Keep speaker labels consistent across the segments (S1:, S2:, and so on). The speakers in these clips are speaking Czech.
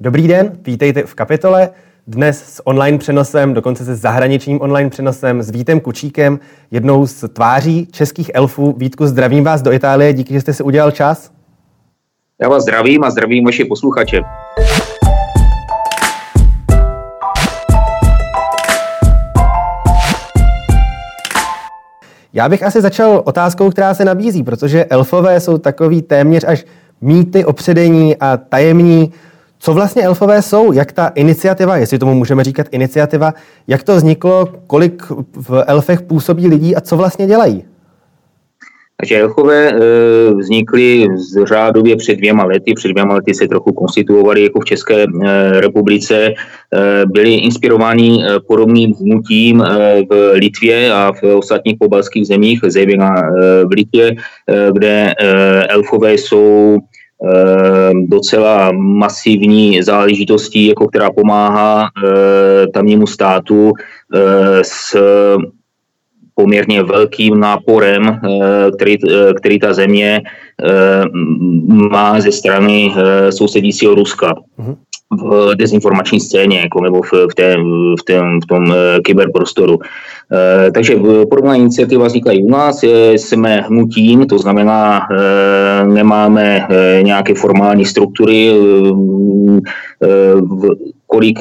S1: Dobrý den, vítejte v kapitole. Dnes s online přenosem, dokonce se zahraničním online přenosem s Vítem Kučíkem, jednou z tváří českých elfů. Vítku, zdravím vás do Itálie, díky, že jste si udělal čas.
S2: Já vás zdravím a zdravím vaše posluchače.
S1: Já bych asi začal otázkou, která se nabízí, protože elfové jsou takový téměř až mýty opředení a tajemní. Co vlastně elfové jsou? Jak ta iniciativa, jestli tomu můžeme říkat iniciativa, jak to vzniklo, kolik v elfech působí lidí a co vlastně dělají?
S2: Takže elfové e, vznikly z řádově před dvěma lety. Před dvěma lety se trochu konstituovali jako v České e, republice. E, byli inspirováni podobným hnutím v Litvě a v ostatních pobalských zemích, zejména v Litvě, kde elfové jsou docela masivní záležitostí, jako která pomáhá tamnímu státu s poměrně velkým náporem, který, který ta země má ze strany sousedícího Ruska. Mm-hmm v dezinformační scéně, jako nebo v, v, té, v, tém, v tom kyberprostoru. E, takže podobná iniciativa vznikla i u nás. Jsme hnutím, to znamená, e, nemáme e, nějaké formální struktury. V, kolik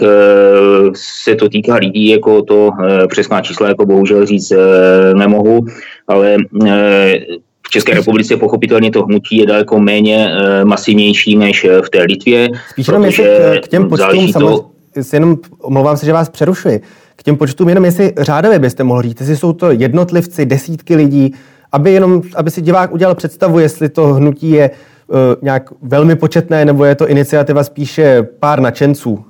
S2: se to týká lidí, jako to přesná čísla jako bohužel říct nemohu, ale v České republice pochopitelně to hnutí je daleko méně masivnější než v té Litvě.
S1: Spíš jenom jestli k těm počtům to... jenom omlouvám se, že vás přerušuji. K těm počtům jenom jestli řádově byste mohl říct, jestli jsou to jednotlivci, desítky lidí, aby jenom, aby si divák udělal představu, jestli to hnutí je uh, nějak velmi početné, nebo je to iniciativa spíše pár nadšenců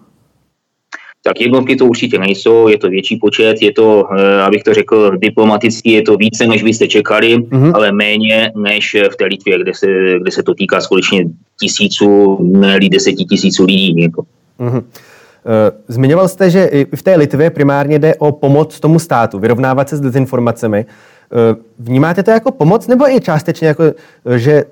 S2: tak jednotky to určitě nejsou, je to větší počet, je to, eh, abych to řekl diplomaticky, je to více, než byste čekali, mm-hmm. ale méně než v té Litvě, kde se, kde se to týká skutečně tisíců, ne deseti tisíců lidí. Jako. Mm-hmm.
S1: Zmiňoval jste, že i v té Litvě primárně jde o pomoc tomu státu, vyrovnávat se s dezinformacemi. Vnímáte to jako pomoc, nebo i částečně jako, že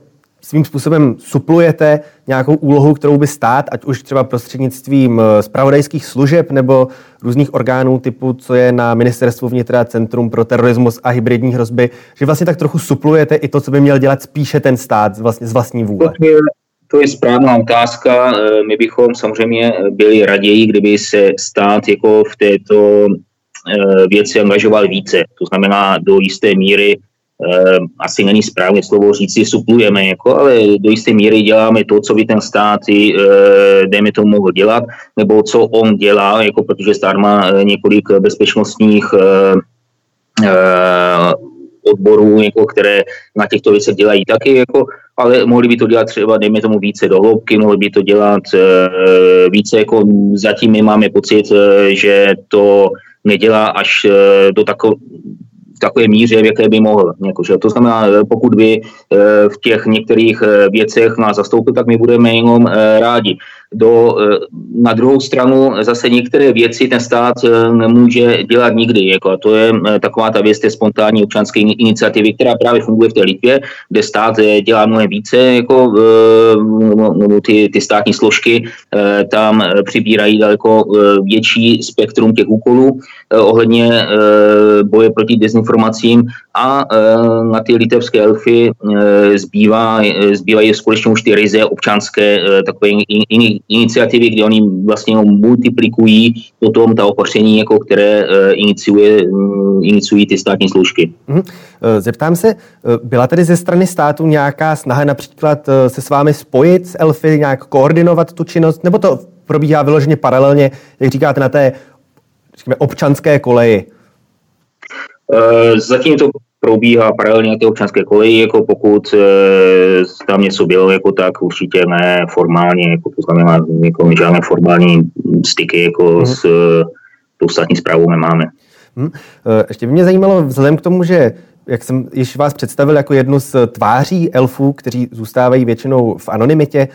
S1: svým způsobem suplujete nějakou úlohu, kterou by stát, ať už třeba prostřednictvím spravodajských eh, služeb nebo různých orgánů typu, co je na Ministerstvu vnitra Centrum pro terorismus a hybridní hrozby, že vlastně tak trochu suplujete i to, co by měl dělat spíše ten stát vlastně z vlastní vůle.
S2: To je, správná otázka. Eh, my bychom samozřejmě byli raději, kdyby se stát jako v této eh, věci angažoval více. To znamená do jisté míry asi není správně slovo říci suplujeme, jako, ale do jisté míry děláme to, co by ten stát, e, dejme tomu, mohl dělat, nebo co on dělá, jako, protože stát má eh, několik bezpečnostních e, e, odborů, jako, které na těchto věcech dělají taky, jako, ale mohli by to dělat třeba, dejme tomu, více do hloubky, mohli by to dělat více, jako zatím my máme pocit, že to nedělá až do takové v takové míře, v jaké by mohl. Jakože, to znamená, eh, pokud by eh, v těch některých eh, věcech nás zastoupil, tak my budeme jenom rádi do, na druhou stranu zase některé věci ten stát nemůže dělat nikdy. Jako, a to je taková ta věc té spontánní občanské iniciativy, která právě funguje v té Litvě, kde stát dělá mnohem více, jako ty, ty státní složky tam přibírají daleko větší spektrum těch úkolů ohledně boje proti dezinformacím a na ty litevské elfy zbývá, zbývají skutečně už ty ryze občanské takové iniciativy, kde oni vlastně multiplikují potom ta opatření, jako které iniciuje, iniciují ty státní složky. Mhm.
S1: Zeptám se, byla tedy ze strany státu nějaká snaha například se s vámi spojit s Elfy, nějak koordinovat tu činnost, nebo to probíhá vyloženě paralelně, jak říkáte, na té občanské koleji?
S2: Zatím to probíhá paralelně na té občanské koleji, jako pokud e, tam něco bylo, jako tak určitě ne formálně, jako to znamená jako žádné formální styky jako hmm. s tou státní zprávou nemáme. Hmm.
S1: Ještě by mě zajímalo, vzhledem k tomu, že jak jsem již vás představil jako jednu z tváří elfů, kteří zůstávají většinou v anonymitě, e,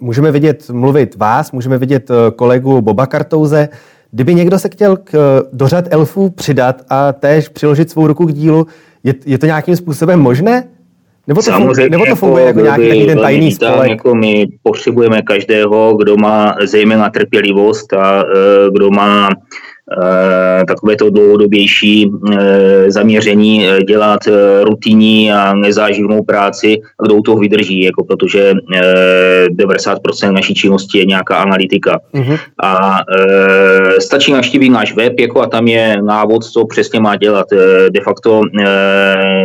S1: můžeme vidět mluvit vás, můžeme vidět kolegu Boba Kartouze. Kdyby někdo se chtěl k, do řad elfů přidat a též přiložit svou ruku k dílu, je, je to nějakým způsobem možné? Nebo to, funguje, nebo to funguje jako, jako nějaký ten tajný spolek?
S2: Jako my potřebujeme každého, kdo má zejména trpělivost a kdo má Eh, takové to dlouhodobější eh, zaměření eh, dělat rutinní a nezáživnou práci, kdo u toho vydrží, jako protože 90% naší činnosti je nějaká analytika. Mm-hmm. A stačí navštívit náš web, jako a tam je návod, co přesně má dělat. De facto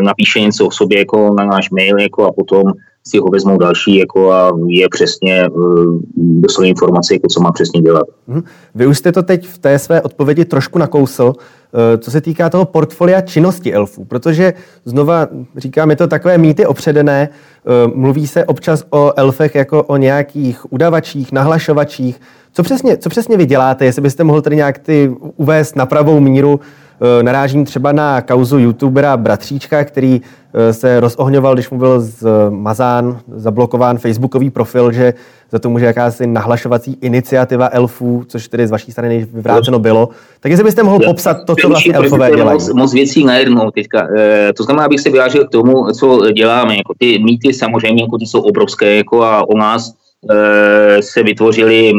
S2: napíše něco o sobě jako na náš mail jako a potom si ho vezmou další jako a je přesně uh, dostanou informace, jako co má přesně dělat.
S1: Mhm. Vy už jste to teď v té své odpovědi trošku nakousl, eh, co se týká toho portfolia činnosti elfů, protože znova říkám, je to takové mýty opředené, eh, mluví se občas o elfech jako o nějakých udavačích, nahlašovačích. Co přesně, co přesně vy děláte, jestli byste mohl tady nějak ty uvést na pravou míru, Eh, narážím třeba na kauzu youtubera Bratříčka, který eh, se rozohňoval, když mu byl zmazán, zablokován facebookový profil, že za to může jakási nahlašovací iniciativa elfů, což tedy z vaší strany vyvráceno bylo. Tak jestli byste mohl popsat to, co vlastně elfové dělají.
S2: Moc, moc věcí najednou teďka. E, to znamená, abych se vyjádřil k tomu, co děláme. Jako ty mýty samozřejmě jako ty jsou obrovské jako a o nás Eh, se vytvořily,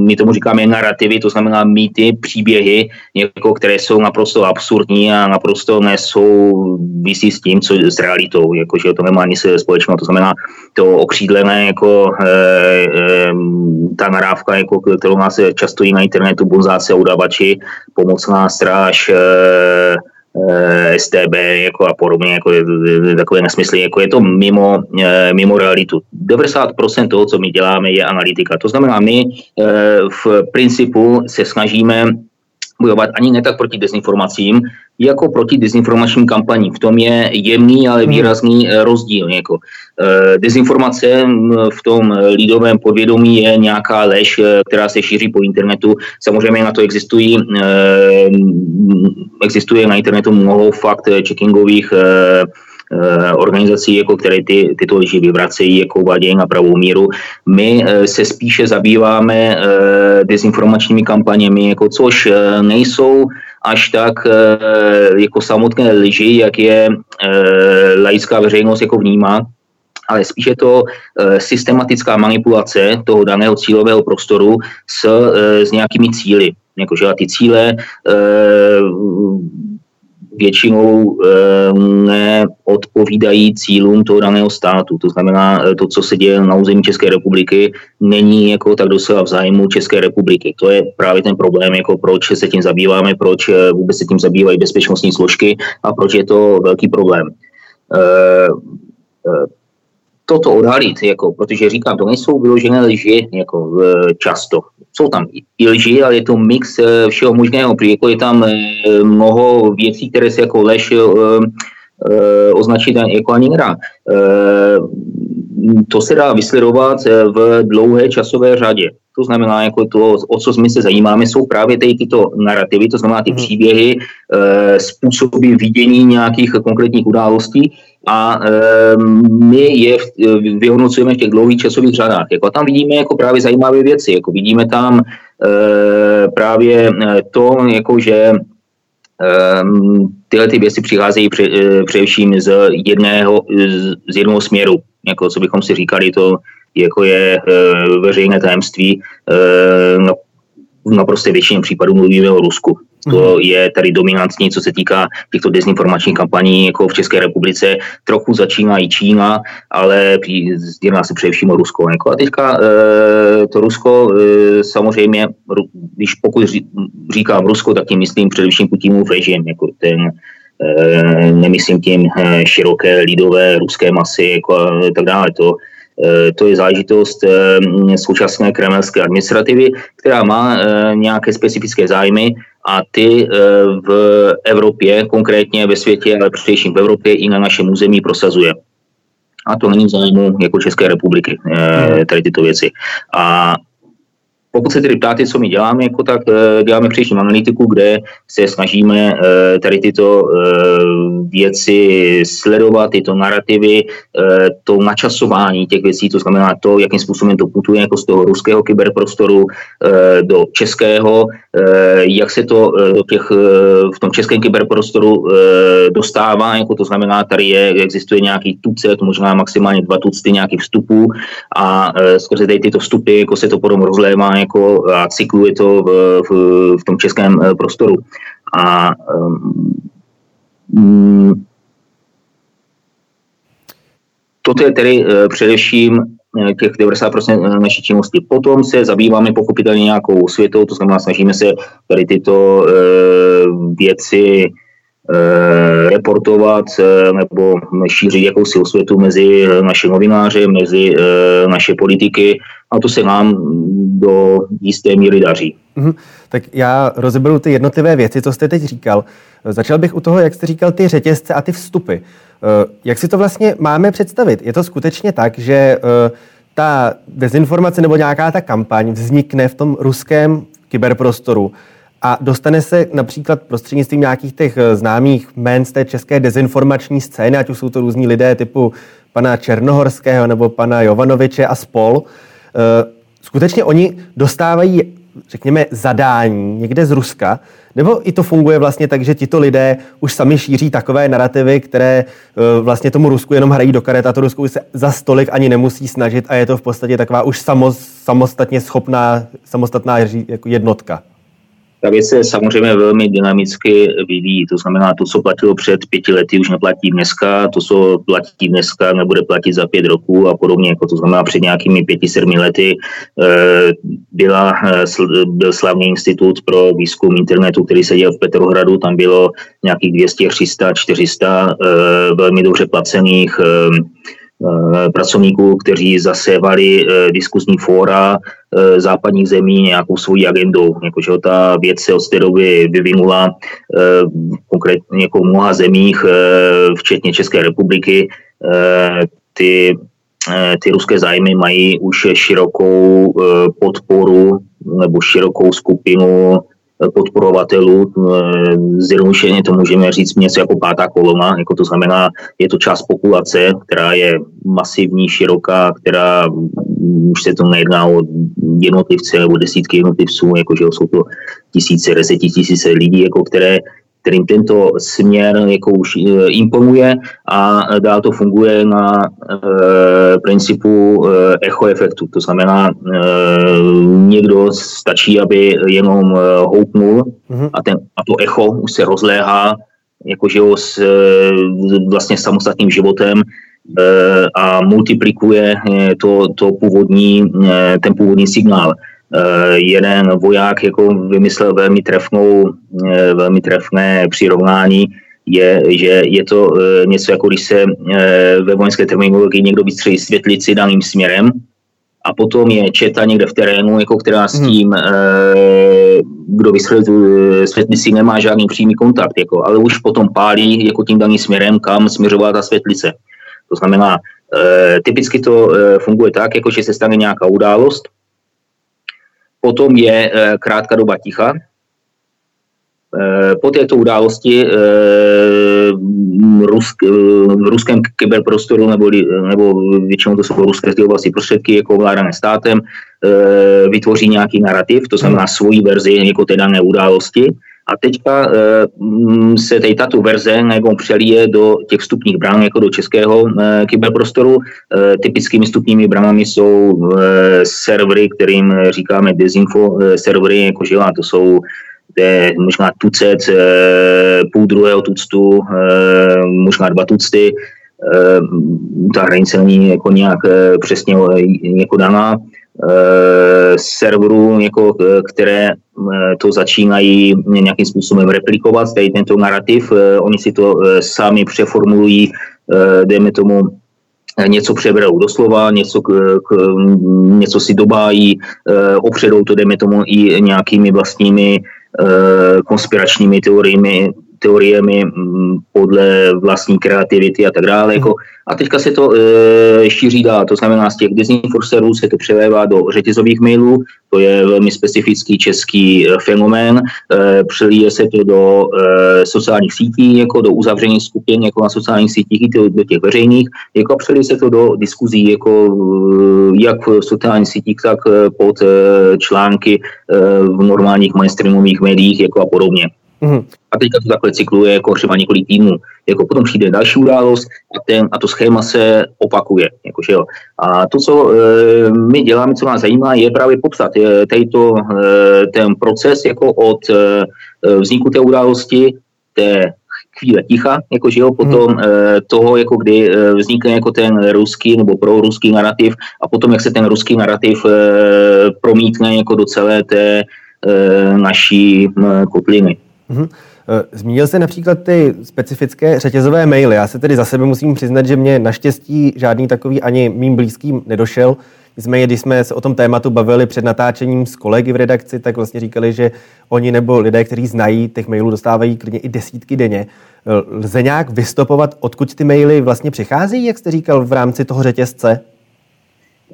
S2: my tomu říkáme narrativy, to znamená mýty, příběhy, jako, které jsou naprosto absurdní a naprosto nesou vysí s tím, co s realitou, jakože to nemá nic společného, to znamená to okřídlené, jako e, e, ta narávka, jako, kterou nás často i na internetu bonzáci a udavači, pomocná stráž, e, Eh, STB jako a podobně, jako takové nesmysly, jako je to mimo, eh, mimo realitu. 90% toho, co my děláme, je analytika. To znamená, my eh, v principu se snažíme bojovat ani ne tak proti dezinformacím, jako proti dezinformačním kampaním. V tom je jemný, ale hmm. výrazný eh, rozdíl. Jako. Eh, dezinformace v tom lidovém podvědomí je nějaká lež, eh, která se šíří po internetu. Samozřejmě na to existují, existuje na internetu mnoho fakt checkingových organizací, jako které ty, tyto lži vyvracejí, jako uvádějí na pravou míru. My se spíše zabýváme dezinformačními kampaněmi, jako což nejsou až tak eh, jako samotné lži, jak je eh, laická veřejnost jako vnímá, ale spíše to eh, systematická manipulace toho daného cílového prostoru s, s nějakými cíly. Jakože a ty cíle většinou eh, neodpovídají cílům toho daného státu. To znamená, eh, to, co se děje na území České republiky, není jako tak docela v zájmu České republiky. To je právě ten problém, jako proč se tím zabýváme, proč eh, vůbec se tím zabývají bezpečnostní složky a proč je to velký problém toto odhalit, jako, protože říkám, to nejsou vyložené lži jako, často. Jsou tam i lži, ale je to mix e, všeho možného, protože jako je tam e, mnoho věcí, které se jako lež e, označit jako ani nedá. To se dá vysledovat v dlouhé časové řadě. To znamená, jako to, o co my se zajímáme, jsou právě ty, tyto narrativy, to znamená ty mhm. příběhy, způsoby vidění nějakých konkrétních událostí, a my je vyhodnocujeme v těch dlouhých časových řadách. Jako, a tam vidíme jako právě zajímavé věci, jako vidíme tam e, právě e, to, jako že tyhle ty věci přicházejí pře, e, především z jedného, z jednoho směru, jako co bychom si říkali, to jako je veřejné tajemství. E, na, v naprosté většině případů mluvíme o Rusku. Mhm. je tady dominantní, co se týká těchto dezinformačních kampaní jako v České republice. Trochu začíná i Čína, ale jedná se především o Rusko. Jako. A teďka e, to Rusko e, samozřejmě, když pokud říkám Rusko, tak tím myslím především Putinův režim, jako ten e, nemyslím tím široké lidové ruské masy jako a tak dále. To, to je záležitost současné kremelské administrativy, která má nějaké specifické zájmy a ty eh, v Evropě, konkrétně ve světě, ale především v Evropě i na našem území prosazuje. A to není v zájmu jako České republiky, eh, tady tyto věci. A pokud se tedy ptáte, co my děláme, jako tak děláme především analytiku, kde se snažíme tady tyto věci sledovat, tyto narrativy, to načasování těch věcí, to znamená to, jakým způsobem to putuje jako z toho ruského kyberprostoru do českého, jak se to do těch, v tom českém kyberprostoru dostává, jako to znamená, tady je, existuje nějaký tucet, možná maximálně dva tucty nějakých vstupů a skrze tady tyto vstupy jako se to potom rozlévá jako a cykluje to v, v, v tom českém eh, prostoru. A um, toto je tedy uh, především eh, těch 90% naší činnosti. Potom se zabýváme pochopitelně nějakou světou, to znamená, snažíme se tady tyto věci reportovat uh, nebo šířit jakousi osvětu mezi naše novináře, mezi naše politiky a to se nám do jisté míry daří.
S1: Mm-hmm. Tak já rozeberu ty jednotlivé věci, co jste teď říkal. Začal bych u toho, jak jste říkal, ty řetězce a ty vstupy. Eh, jak si to vlastně máme představit? Je to skutečně tak, že eh, ta dezinformace nebo nějaká ta kampaň vznikne v tom ruském kyberprostoru a dostane se například prostřednictvím nějakých těch eh, známých jmén z té české dezinformační scény, ať už jsou to různí lidé typu pana Černohorského nebo pana Jovanoviče a spol, Eh, skutečně oni dostávají, řekněme, zadání někde z Ruska, nebo i to funguje vlastně tak, že tito lidé už sami šíří takové narrativy, které eh, vlastně tomu Rusku jenom hrají do karet a to Rusku se za stolik ani nemusí snažit a je to v podstatě taková už samostatně schopná, samostatná jako jednotka?
S2: Ta věc se samozřejmě velmi dynamicky vyvíjí. To znamená, to, co platilo před pěti lety, už neplatí dneska, to, co platí dneska, nebude platit za pět roků a podobně. Jako to znamená, před nějakými pěti, sedmi lety eh, byla, eh, byl slavný institut pro výzkum internetu, který se dělal v Petrohradu. Tam bylo nějakých 200, 300, 400 velmi dobře placených Eh, pracovníků, kteří zasévali eh, diskusní fóra eh, západních zemí nějakou svojí agendou. Jakože ta věc se od té doby vyvinula konkrétně jako v mnoha zemích, včetně České republiky. Ty, ty ruské zájmy mají už širokou podporu nebo širokou skupinu podporovatelů. Eh, zjednodušeně to můžeme říct něco jako pátá kolona, jako to znamená, je to část populace, která je masivní, široká, která už se to nejedná o jednotlivce nebo desítky jednotlivců, jakože jsou to tisíce, desetitisíce lidí, jako které kterým tento směr jako už eh, imponuje a dál to funguje na e, principu e, echo efektu. To znamená, e, někdo stačí, aby jenom houpnul mm-hmm. a, ten, a to echo už se rozléhá jakože s vlastně samostatným životem a multiplikuje to, to původní, ten původní signál. Eh, jeden voják jako vymyslel velmi trefnou, eh, velmi trefné přirovnání, je, že je to eh, něco jako když se ve vojenské terminologii někdo vystřelí světlici daným směrem a potom je četa někde v terénu, jako která s hmm. tím, kdo vystřelil tu světlici, nemá žádný přímý kontakt, jako, ale už potom pálí jako tím daným směrem, kam směřovala ta světlice. To znamená, typicky to funguje tak, jako že se stane nějaká událost, Potom je eh, krátká doba ticha. Eh, po této události eh, v ruském kyberprostoru nebo, nebo většinou to jsou ruské sdělovací prostředky jako ovládané státem, vytvoří nějaký narrativ, to znamená svoji verzi jako té dané události a teďka e, se tady tato verze jako přelíje do těch vstupních bran, jako do českého e, kyberprostoru. E, typickými vstupními branami jsou servery, kterým říkáme dezinfo servery, jakože to jsou je možná tucet, půl druhého tuctu, možná dva tucty. Ta hranice není jako nějak přesně jako daná. Eh, serverů, jako, eh, které eh, to začínají nějakým způsobem replikovat, tady tento narrativ. Oni si to sami přeformulují, dejme tomu, něco přeberou doslova, něco, k, k, něco si dobájí, opředou to, dejme tomu, i nějakými vlastními konspiračními teoriemi, teoriemi mm, podle vlastní kreativity a tak dále. Jako, a teďka se to e, šíří dál, to znamená z těch dezinforcerů se to přelévá do řetězových mailů, to je velmi specifický český e, fenomén, e, přelíje se to do e, sociálních sítí, jako do uzavřených skupin, jako na sociálních sítích, i do, do těch veřejných, jako a přelíje se to do diskuzí, jako e, jak v sociálních sítích, tak e, pod e, články e, v normálních mainstreamových médiích, jako a podobně. Mm-hmm. A teďka to takhle cykluje jako třeba několik týdnů. Jako potom přijde další událost a, ten, a to schéma se opakuje. Jakože jo. A to, co e, my děláme, co nás zajímá, je právě popsat je, to, e, ten proces jako od e, vzniku té události, té chvíle ticha, jakože jo, potom hmm. e, toho, jako kdy e, vznikne jako ten ruský nebo proruský narrativ a potom, jak se ten ruský narrativ e, promítne jako do celé té e, naší e, kotliny.
S1: Mm-hmm. Zmínil jste například ty specifické řetězové maily. Já se tedy za sebe musím přiznat, že mě naštěstí žádný takový ani mým blízkým nedošel. Nicméně, když jsme se o tom tématu bavili před natáčením s kolegy v redakci, tak vlastně říkali, že oni nebo lidé, kteří znají, těch mailů dostávají klidně i desítky denně. Lze nějak vystopovat, odkud ty maily vlastně přichází, jak jste říkal, v rámci toho řetězce?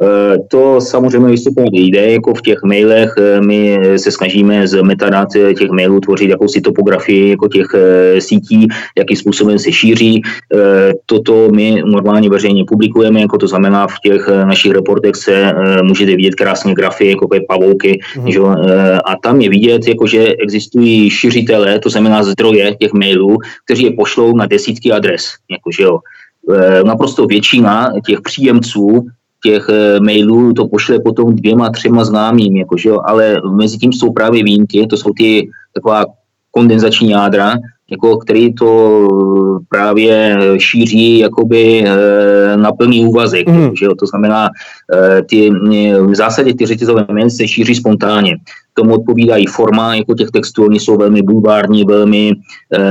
S2: Eh, to samozřejmě vystupovat jde, jako v těch mailech eh, my se snažíme z metadat eh, těch mailů tvořit jakousi topografii jako těch sítí, jakým způsobem se šíří. Toto my normálně veřejně publikujeme, jako to znamená v těch našich reportech se můžete vidět krásně grafy, jako pavouky, mm. že? a tam je vidět, jako že existují šiřitele, to znamená zdroje těch mailů, kteří je pošlou na desítky adres, jako, že jo. Naprosto většina těch příjemců těch eh, mailů to pošle potom dvěma, třema známým, jakože, ale mezi tím jsou právě výjimky, to jsou ty taková kondenzační jádra, jako který to právě šíří jakoby eh, na plný úvazek. Mm. Že jo? To znamená, eh, ty, v zásadě ty řetězové maily se šíří spontánně. Tomu odpovídá i forma jako těch textů, oni jsou velmi bulvární, velmi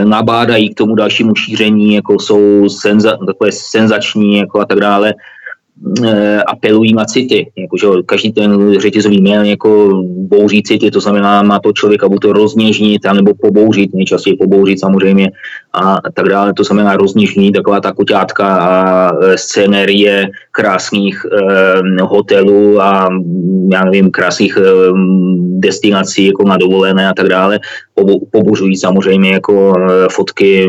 S2: nabádají k tomu dalšímu šíření, jako jsou senza, takové senzační jako a tak dále. Eh, apelují na city. Jako, že každý ten řetězový mail jako bouří city, to znamená, má to člověka buď to rozněžnit, nebo pobouřit, nejčastěji pobouřit samozřejmě a tak dále. To znamená rozněžnit taková ta koťátka a eh, scénerie krásných eh, hotelů a já nevím, krásných eh, destinací jako na dovolené a tak dále. Pobožují samozřejmě jako eh, fotky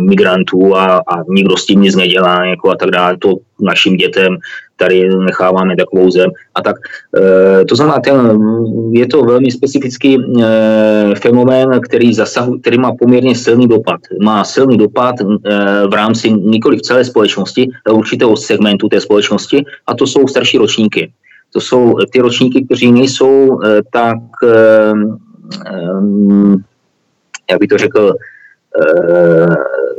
S2: migrantů a, a nikdo s tím nic nedělá jako a tak dále. To našim dětem tady necháváme takovou zem. A tak to znamená, ten, je to velmi specifický fenomén, který, zasahu, který má poměrně silný dopad. Má silný dopad v rámci nikoli v celé společnosti, ale určitého segmentu té společnosti a to jsou starší ročníky. To jsou ty ročníky, kteří nejsou tak, jak bych to řekl,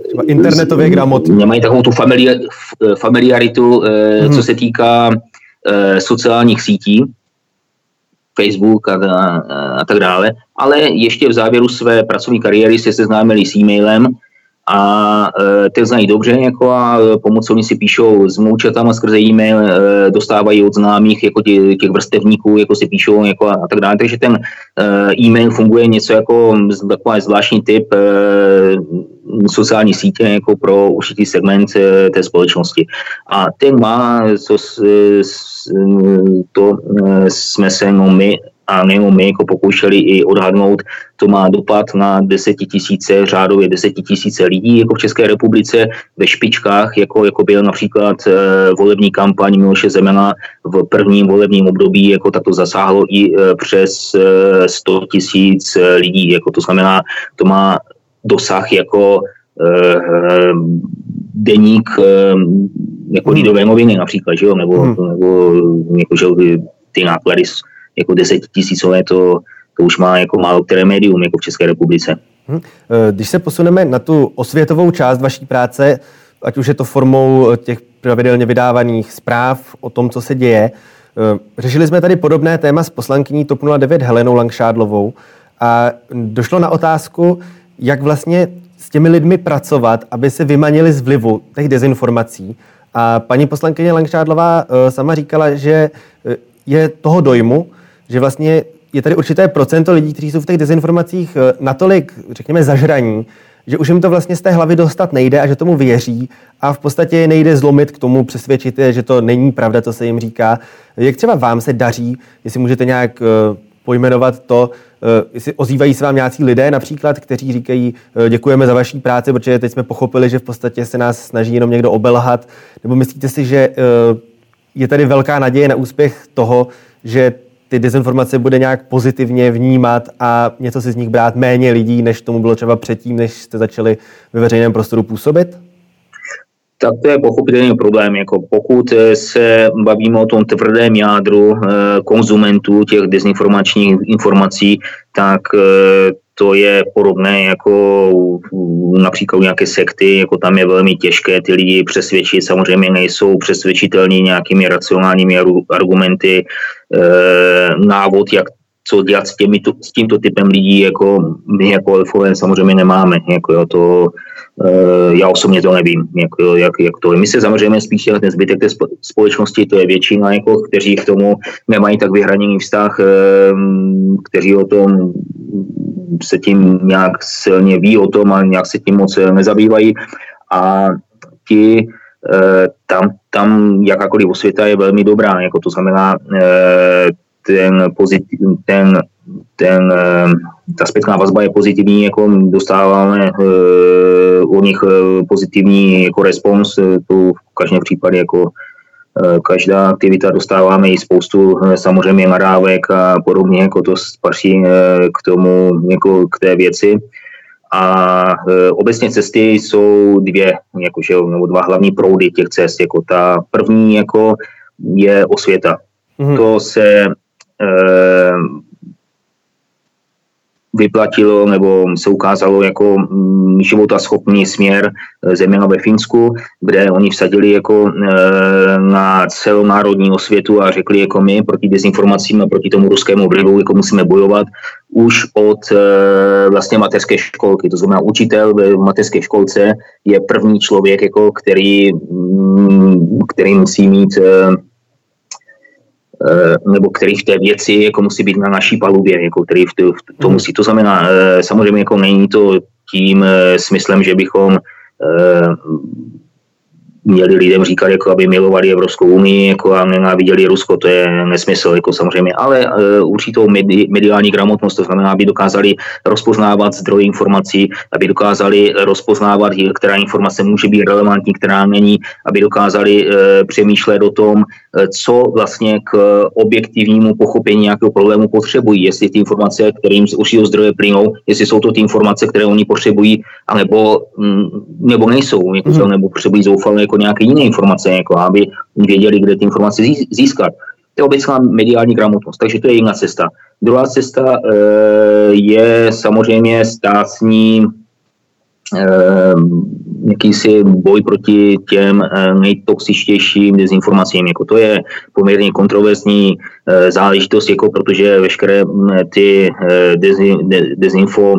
S1: Třeba internetově gramotní.
S2: Nemají takovou tu familiaritu, hmm. co se týká sociálních sítí, Facebook a, a, a tak dále, ale ještě v závěru své pracovní kariéry se seznámili s e-mailem a e, ty znají dobře jako a e, pomocí oni si píšou s moučatama skrze e-mail, e, dostávají od známých jako tě, těch vrstevníků, jako si píšou jako a, a tak dále, takže ten e, e-mail funguje něco jako takový zvláštní typ e, sociální sítě jako pro určitý segment e, té společnosti. A ten má, co s, s, to e, jsme se no my a nejenom my jako pokoušeli i odhadnout, to má dopad na desetitisíce, řádově desetitisíce lidí jako v České republice ve špičkách, jako, jako byl například e, volební kampaň Miloše Zemena v prvním volebním období, jako tak to zasáhlo i e, přes e, 100 tisíc lidí, jako to znamená, to má dosah jako e, deník e, jako hmm. lidové noviny například, že jo? nebo, hmm. nebo jako, že ty náklady jako desetitisícové, to, to už má jako málo které médium jako v České republice.
S1: Hm. Eh, když se posuneme na tu osvětovou část vaší práce, ať už je to formou těch pravidelně vydávaných zpráv o tom, co se děje, eh, řešili jsme tady podobné téma s poslankyní TOP 09 Helenou Langšádlovou a došlo na otázku, jak vlastně s těmi lidmi pracovat, aby se vymanili z vlivu těch dezinformací. A paní poslankyně Langšádlová sama říkala, že je toho dojmu, že vlastně je tady určité procento lidí, kteří jsou v těch dezinformacích eh, natolik, řekněme, zažraní, že už jim to vlastně z té hlavy dostat nejde a že tomu věří a v podstatě nejde zlomit k tomu přesvědčit je, že to není pravda, co se jim říká. Jak třeba vám se daří, jestli můžete nějak uh, pojmenovat to, uh, jestli ozývají se vám nějací lidé například, kteří říkají, děkujeme za vaší práci, protože teď jsme pochopili, že v podstatě se nás snaží jenom někdo obelhat, nebo myslíte si, že je tady velká naděje na úspěch toho, že ty dezinformace bude nějak pozitivně vnímat a něco si z nich brát méně lidí, než tomu bylo třeba předtím, než jste začali ve veřejném prostoru působit?
S2: tak to je pochopitelný problém. Jako pokud eh, se bavíme o tom tvrdém jádru eh, konzumentů těch dezinformačních informací, tak eh, to je podobné jako například nějaké sekty, jako tam je velmi těžké ty lidi přesvědčit, samozřejmě nejsou přesvědčitelní nějakými racionálními argumenty, návod, jak co dělat s, těmi, s tímto typem lidí, jako my jako elfové samozřejmě nemáme, jako jo, to Eh, já osobně to nevím, jak, jak, jak to je. My se samozřejmě spíš ten zbytek té společnosti, to je většina, jako, kteří k tomu nemají tak vyhraněný vztah, eh, kteří o tom se tím nějak silně ví o tom a nějak se tím moc nezabývají. A ti tam, tam jakákoliv osvěta je velmi dobrá, jako to znamená eh, ten, pozitiv, ten ten, eh, ta zpětná vazba je pozitivní, jako dostáváme uh, nich pozitivní jako respons, tu v každém případě jako každá aktivita dostáváme i spoustu samozřejmě narávek a podobně, jako to patří k tomu, jako k té věci. A obecně cesty jsou dvě, jakože, nebo dva hlavní proudy těch cest. Jako ta první jako je osvěta. Mm-hmm. To se vyplatilo nebo se ukázalo jako mm, životaschopný směr eh, zejména ve Finsku, kde oni vsadili jako eh, na celonárodní osvětu a řekli jako my proti dezinformacím a proti tomu ruskému vlivu jako musíme bojovat už od eh, vlastně mateřské školky. To znamená, učitel v mateřské školce je první člověk, jako který, mm, který musí mít nebo který v té věci jako musí být na naší palubě, jako který v to, v to mhm. musí. To znamená, eh, samozřejmě jako není to tím eh, smyslem, že bychom měli lidem říkat, jako aby milovali Evropskou unii jako a nenáviděli Rusko, to je nesmysl, jako samozřejmě, ale uh, určitou medi, mediální gramotnost, to znamená, aby dokázali rozpoznávat zdroje informací, aby dokázali rozpoznávat, která informace může být relevantní, která není, aby dokázali uh, přemýšlet o tom, uh, co vlastně k objektivnímu pochopení nějakého problému potřebují, jestli ty informace, kterým z určitého zdroje plynou, jestli jsou to ty informace, které oni potřebují, anebo, mm, nebo nejsou, jako, mm. nebo potřebují zoufalé jako nějaké jiné informace, jako aby věděli, kde ty informace získat. To je obecná mediální gramotnost, takže to je jedna cesta. Druhá cesta e, je samozřejmě státní e, jakýsi boj proti těm e, nejtoxičtějším dezinformacím. Jako to je poměrně kontroverzní záležitost, jako protože veškeré ty dezi, de, dezinfo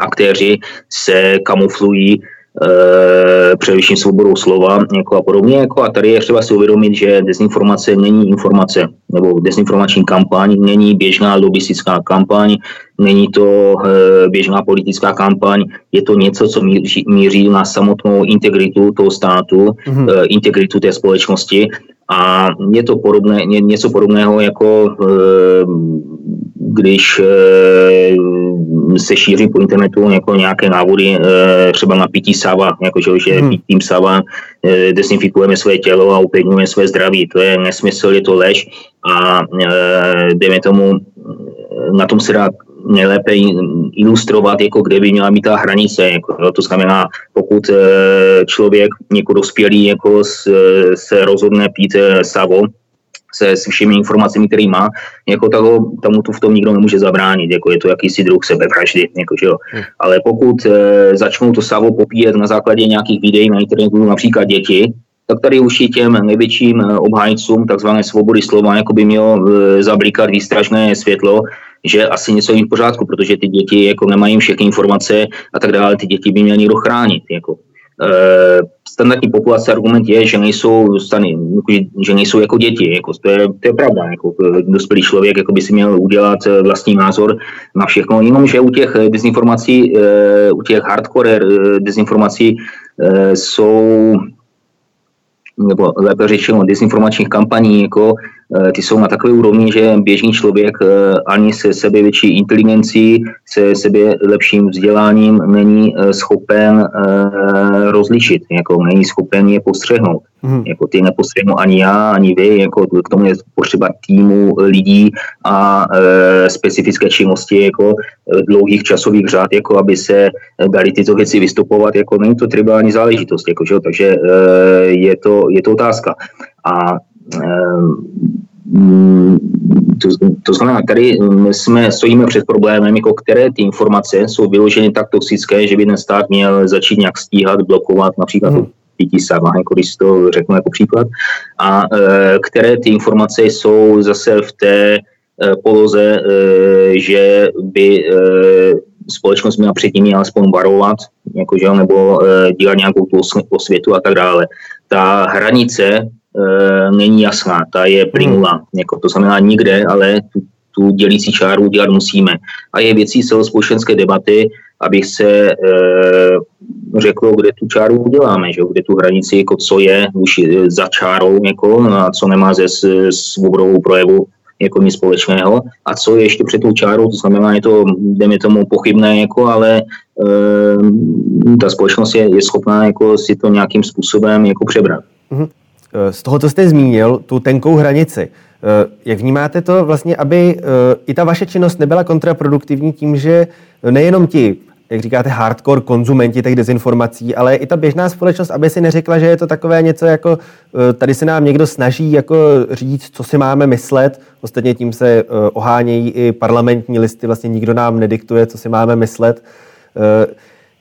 S2: aktéři se kamuflují e, především svobodou slova jako a podobně. Jako a tady je třeba si uvědomit, že dezinformace není informace, nebo dezinformační kampaň není běžná lobistická kampaň, není to e, běžná politická kampaň, je to něco, co míří, míří na samotnou integritu toho státu, mm-hmm. e, integritu té společnosti a je to podobné, ně, něco podobného jako e, když e, se šíří po internetu jako nějaké návody e, třeba na pití sava, jako že, hmm. pitím sava e, desinfikujeme své tělo a upevňujeme své zdraví. To je nesmysl, je to lež a e, dejme tomu, na tom se dá nejlépe ilustrovat, jako kde by měla být ta hranice. Jako, to znamená, pokud e, člověk, jako dospělý, jako se rozhodne pít e, savo, se s všemi informacemi, které má, jako toho, tomu tu v tom nikdo nemůže zabránit, jako je to jakýsi druh sebevraždy, jako, že jo. Hmm. Ale pokud e, začnou to savo popíjet na základě nějakých videí na internetu, například děti, tak tady už těm největším obhájcům takzvané svobody slova jako by mělo e, zablikat výstražné světlo, že asi něco je v pořádku, protože ty děti jako nemají všechny informace a tak dále, ty děti by měly někdo chránit. Jako. standardní populace argument je, že nejsou, stany, že nejsou jako děti. Jako, to, je, to je pravda. Jako, dospělý člověk jako by si měl udělat vlastní názor na všechno. Jenom, že u těch dezinformací, u těch hardcore dezinformací jsou nebo lépe řečeno dezinformačních kampaní, jako ty jsou na takové úrovni, že běžný člověk eh, ani se sebe větší inteligencí, se sebe lepším vzděláním není eh, schopen rozlišit, jako není schopen je postřehnout. Hmm. Jako ty nepostřehnu ani já, ani vy, jako k tomu je potřeba týmu lidí a e, specifické činnosti, jako dlouhých časových řád, jako aby se dali tyto věci vystupovat, jako není to triviální záležitost, jako, že? takže e, je, to, je to otázka. A to, to znamená, tady my jsme, stojíme před problémem, jako které ty informace jsou vyloženy tak toxické, že by ten stát měl začít nějak stíhat, blokovat, například hmm. dětí sama, jako když to řeknu jako příklad, a e, které ty informace jsou zase v té e, poloze, e, že by e, společnost měla před nimi alespoň varovat, jakože, nebo e, dělat nějakou tu osvětu a tak dále. Ta hranice není jasná, ta je plynulá. Hmm. Jako to znamená nikde, ale tu, tu dělící čáru dělat musíme. A je věcí celospolečenské debaty, aby se e, řeklo, kde tu čáru uděláme, že? kde tu hranici, jako co je už za čárou jako, a co nemá ze svobodou projevu jako nic společného a co je ještě před tou čárou, to znamená, je to, jdeme tomu pochybné, jako, ale e, ta společnost je, je schopná jako, si to nějakým způsobem jako přebrat. Mm-hmm.
S1: Z toho, co jste zmínil, tu tenkou hranici, eh, jak vnímáte to vlastně, aby eh, i ta vaše činnost nebyla kontraproduktivní tím, že nejenom ti, jak říkáte, hardcore konzumenti těch dezinformací, ale i ta běžná společnost, aby si neřekla, že je to takové něco jako, eh, tady se nám někdo snaží jako říct, co si máme myslet, ostatně tím se ohánějí i parlamentní listy, vlastně nikdo nám nediktuje, co si máme myslet.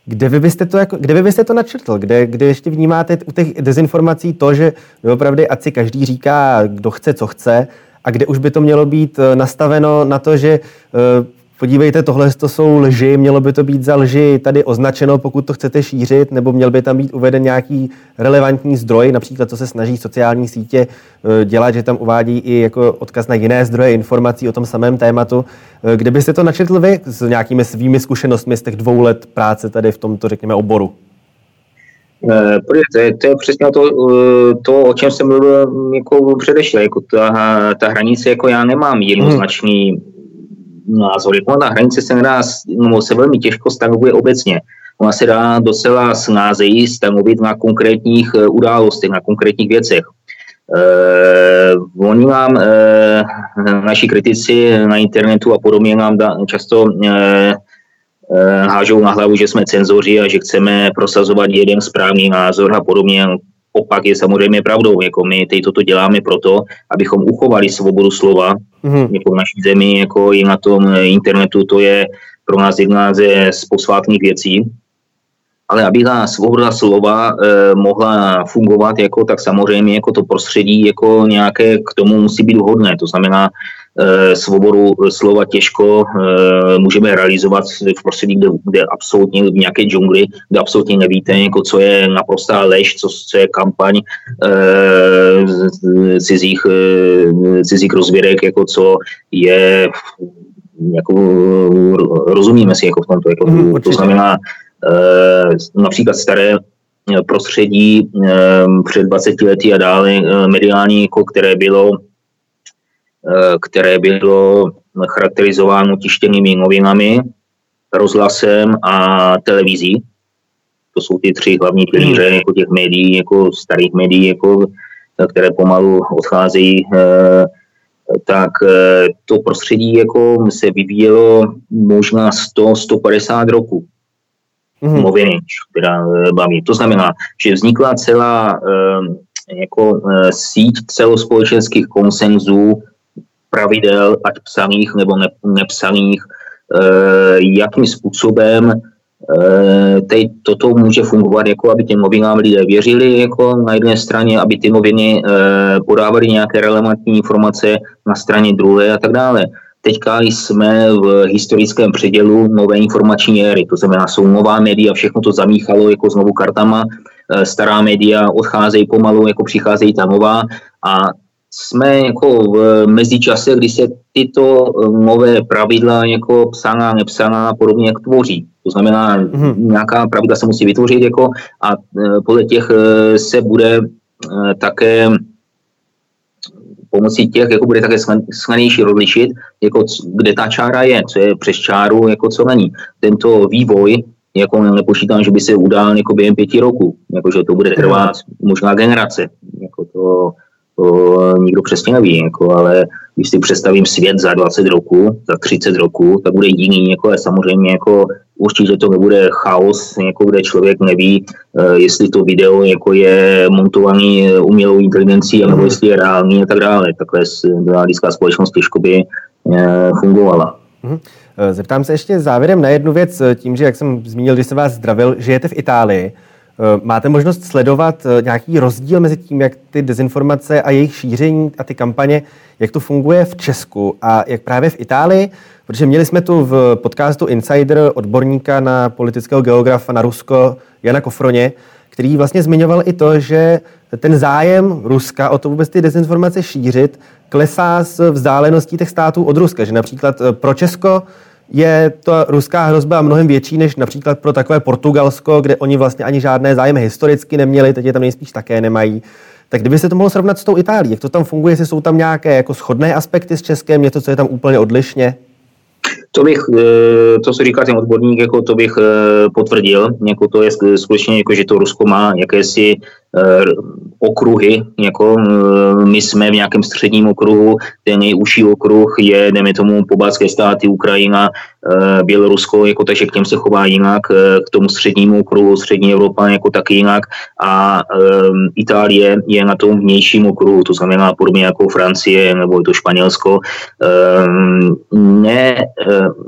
S1: Kde vy byste to, jako, kde vy byste to načrtl? Kde, kde ještě vnímáte u těch dezinformací to, že opravdu ať si každý říká, kdo chce, co chce, a kde už by to mělo být eh, nastaveno na to, že eh, podívejte, tohle to jsou lži, mělo by to být za lži tady označeno, pokud to chcete šířit, nebo měl by tam být uveden nějaký relevantní zdroj, například co se snaží sociální sítě eh, dělat, že tam uvádí i jako odkaz na jiné zdroje informací o tom samém tématu. Eh, kde byste to načetl vy s nějakými svými zkušenostmi z těch dvou let práce tady v tomto, řekněme, oboru?
S2: Eh, to je, to je přesně to, to, o čem jsem mluvil jako předešle. Jako ta, ta hranice, jako já nemám jednoznačný hmm Jako ta hranice se nedá, no, se velmi těžko stanovuje obecně. Ona se dá docela snázejí stanovit na konkrétních eh, událostech, na konkrétních věcech. Uh, oni nám, uh, naši kritici na internetu a podobně nám da, často uh, uh, hážou na hlavu, že jsme cenzoři a že chceme prosazovat jeden správný názor a podobně opak je samozřejmě pravdou. Jako my teď toto děláme proto, abychom uchovali svobodu slova mm-hmm. jako v naší zemi, jako i na tom internetu. To je pro nás jedna ze posvátných věcí. Ale aby ta svoboda slova eh, mohla fungovat, jako, tak samozřejmě jako to prostředí jako nějaké k tomu musí být vhodné. To znamená, Eh, svobodu slova těžko eh, můžeme realizovat v prostředí, kde, kde absolutně v nějaké džungli, kde absolutně nevíte, jako co je naprostá lež, co, co je kampaň eh, cizích, cizích rozvěrek, jako co je jako, rozumíme si jako v tomto. Jako, mm, to znamená například staré prostředí před 20 lety a dále mediální, jako, které bylo Eh, které bylo charakterizováno tištěnými novinami, rozhlasem a televizí. To jsou ty tři hlavní pilíře hmm. jako těch médií, jako starých médií, jako, které pomalu odcházejí eh, tak eh, to prostředí jako se vyvíjelo možná 100-150 roků. Mm. Noviny, která baví. To znamená, že vznikla celá jako síť celospolečenských konsenzů pravidel, ať psaných nebo ne, nepsaných, eh, jakým způsobem eh, teď toto může fungovat, jako aby těm novinám lidé věřili jako na jedné straně, aby ty noviny eh, podávaly nějaké relevantní informace na straně druhé a tak dále. teďka jsme v historickém předělu nové informační éry, to znamená, jsou nová média, všechno to zamíchalo jako znovu kartama, stará média odcházejí pomalu, jako přicházejí ta nová a jsme jako v mezičase, kdy se tyto eh, nové pravidla jako psaná, nepsaná a podobně jak tvoří. To znamená, mm-hmm. nějaká pravidla se musí vytvořit jako a podle těch se bude také pomocí těch jako bude také snadnější rozlišit, jako kde ta čára je, co je přes čáru, jako co není. Tento vývoj jako nepočítám, že by se udál jako během pěti roku, jako že to bude trvat možná generace. Jako to, to nikdo přesně neví, jako, ale když si představím svět za 20 roku, za 30 roku, tak bude jiný, jako, ale samozřejmě jako, určitě to nebude chaos, jako, kde člověk neví, uh, jestli to video jako je montovaný eh, umělou inteligencí, nebo mhm. jestli je reálný a tak dále. Takhle lidská společnost těžko by fungovala.
S1: Mhm. Zeptám se ještě závěrem na jednu věc, tím, že, jak jsem zmínil, když jsem vás zdravil, žijete v Itálii. Eh, máte možnost sledovat eh, nějaký rozdíl mezi tím, jak ty dezinformace a jejich šíření a ty kampaně, jak to funguje v Česku a jak právě v Itálii? Protože měli jsme tu v podcastu Insider odborníka na politického geografa na Rusko Jana Kofroně, který vlastně zmiňoval i to, že ten zájem Ruska o to vůbec ty dezinformace šířit klesá s vzdáleností těch států od Ruska. Že například eh, pro Česko je ta ruská hrozba mnohem větší než například pro takové Portugalsko, kde oni vlastně ani žádné zájmy historicky neměli, teď je tam nejspíš také nemají. Tak kdyby se to mohlo srovnat s tou Itálií, jak to tam funguje, jestli jsou tam nějaké jako shodné aspekty s Českem, něco, co je tam úplně odlišně?
S2: To bych, eh, to, co říká ten odborník, jako to bych eh, potvrdil, jako to je skutečně, jako, že to Rusko má jakési Eh, okruhy, jako my jsme v nějakém středním okruhu, ten nejúžší okruh je, jdeme tomu, pobalské státy, Ukrajina, Bělorusko, jako takže k těm se chová jinak, k tomu střednímu okruhu, střední Evropa jako taky jinak a um, Itálie je na tom vnějším okruhu, to znamená podobně jako Francie nebo je to Španělsko. Um, ne,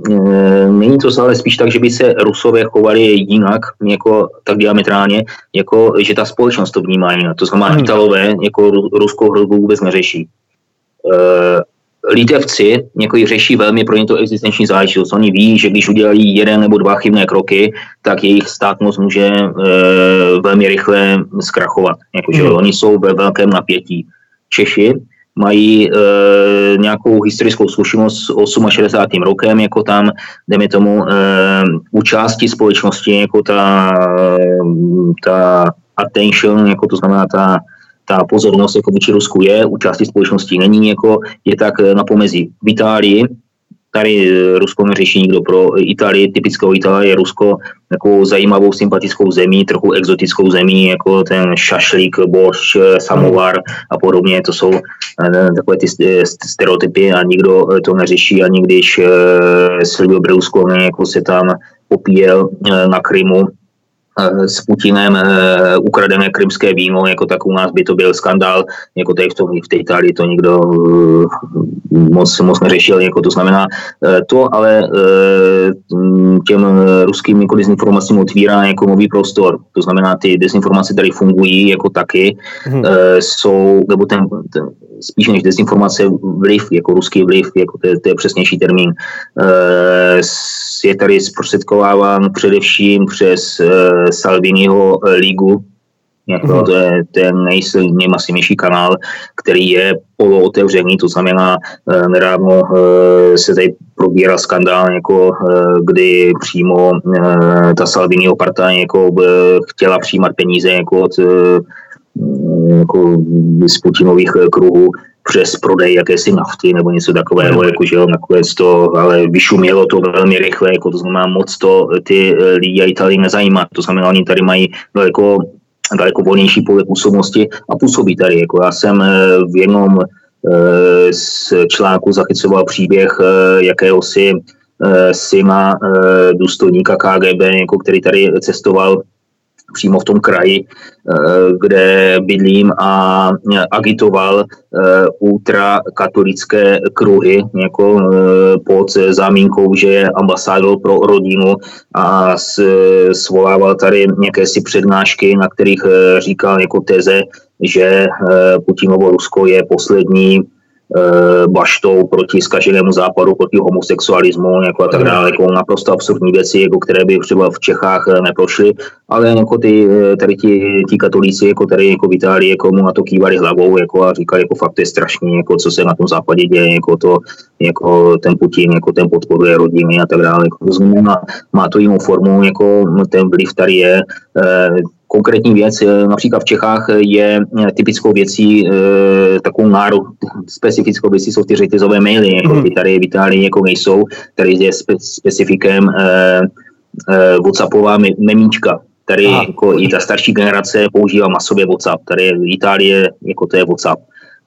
S2: um, není to ale spíš tak, že by se Rusové chovali jinak, jako tak diametrálně, jako že ta společnost to vnímá jinak. To znamená, hmm. Italové jako ruskou hrozbu vůbec neřeší. Litevci jako řeší velmi pro ně to existenční záležitost. Oni ví, že když udělají jeden nebo dva chybné kroky, tak jejich státnost může e, velmi rychle zkrachovat. Jako, že hmm. Oni jsou ve velkém napětí. Češi mají e, nějakou historickou zkušenost s 68. rokem, jako tam, jdeme tomu, e, u části společnosti, jako ta, ta attention, jako to znamená ta, ta pozornost jako vůči Rusku je, u části společnosti není, jako je tak na pomezí. V Itálii, tady eh, Rusko neřeší nikdo pro Itálii, typickou Itálie je Rusko jako zajímavou, sympatickou zemí, trochu exotickou zemí, jako ten šašlík, borš, eh, samovar a podobně, to jsou eh, takové ty stereotypy a nikdo to neřeší, ani když Silvio Berlusconi jako se tam popíjel na Krymu, Eh, s Putinem eh, ukradené krymské víno, jako tak u nás by to byl skandál, jako tady v, tom, v té Itálii to nikdo eh, moc, moc neřešil, jako to znamená. To, ale těm ruským jako dezinformacím otvírá jako nový prostor, to znamená ty dezinformace tady fungují jako taky, hmm. jsou, nebo ten, ten spíše než dezinformace vliv, jako ruský vliv, jako to, je, to je přesnější termín, je tady zprostředkováván především přes Salviniho eh, ligu, jako mm-hmm. to je ten nejmasivnější kanál, který je polootevřený, to znamená, eh, nedávno eh, se tady probíral skandál, jako, kdy přímo ta Salviniho partaj jako, chtěla přijímat peníze jako od jako z Putinových kruhů přes prodej jakési nafty nebo něco takového, mm. jako, že jo, nakonec to, ale vyšumělo to velmi rychle, jako to znamená moc to ty eh, lidi a Italii nezajímá, to znamená, oni tady mají daleko, daleko volnější pole působnosti a působí tady, jako já jsem eh, v jednom eh, z článku zachycoval příběh jakéhosi syna důstojníka KGB, jako který tady cestoval přímo v tom kraji, eh, kde bydlím a agitoval eh, ultrakatolické kruhy jako eh, pod zámínkou, že je ambasádor pro rodinu a svolával tady nějaké si přednášky, na kterých říkal jako teze, že Putinovo Rusko je poslední baštou proti skaženému západu, proti homosexualismu jako a tak dále, jako naprosto absurdní věci, jako které by třeba v Čechách neprošly, ale jako ty, tady ti, ti katolíci, jako tady jako v Itálii, jako mu na to kývali hlavou jako a říkali, jako fakt je strašný, jako co se na tom západě děje, jako to, jako ten Putin, jako ten podporuje rodiny a tak dále. Jako, to znamená, má to jinou formu, jako ten vliv tady je, konkrétní věc. Eh, například v Čechách je eh, typickou věcí takovou národ, specifickou věcí jsou ty řetězové maily, jako mm. ty tady v Itálii jako nejsou, tady je spe, specifikem WhatsAppová memíčka. Tady jako i ta starší generace používá masově WhatsApp. Tady v Itálii jako to je WhatsApp.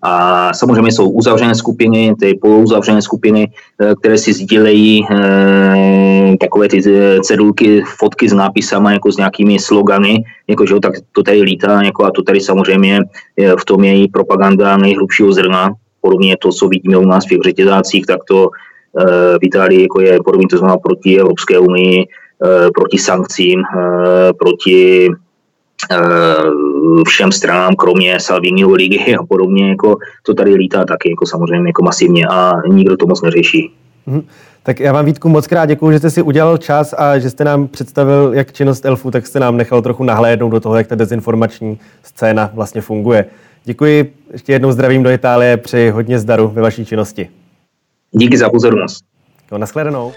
S2: A samozřejmě jsou uzavřené skupiny, ty polouzavřené skupiny, eh, které si sdílejí e, takové ty eh, cedulky, fotky s nápisama, jako s nějakými slogany, jako že tak to tady lítá, jako a to tady samozřejmě v tom je i propaganda nejhlubšího zrna, podobně to, co vidíme u nás v těch řetězácích, tak to v Itálii jako je podobně to znamená proti Evropské unii, proti sankcím, proti Eh, všem stranám, kromě Salviniho ligy a podobně, jako to tady lítá taky jako samozřejmě jako masivně a nikdo to moc neřeší.
S1: Hmm. Tak já vám Vítku moc krát děkuji, že jste si udělal čas a že jste nám představil jak činnost Elfu, tak jste nám nechal trochu nahlédnout do toho, jak ta dezinformační scéna vlastně funguje. Děkuji, ještě jednou zdravím do Itálie, přeji hodně zdaru ve vaší činnosti.
S2: Díky za pozornost.
S1: No, nashledanou.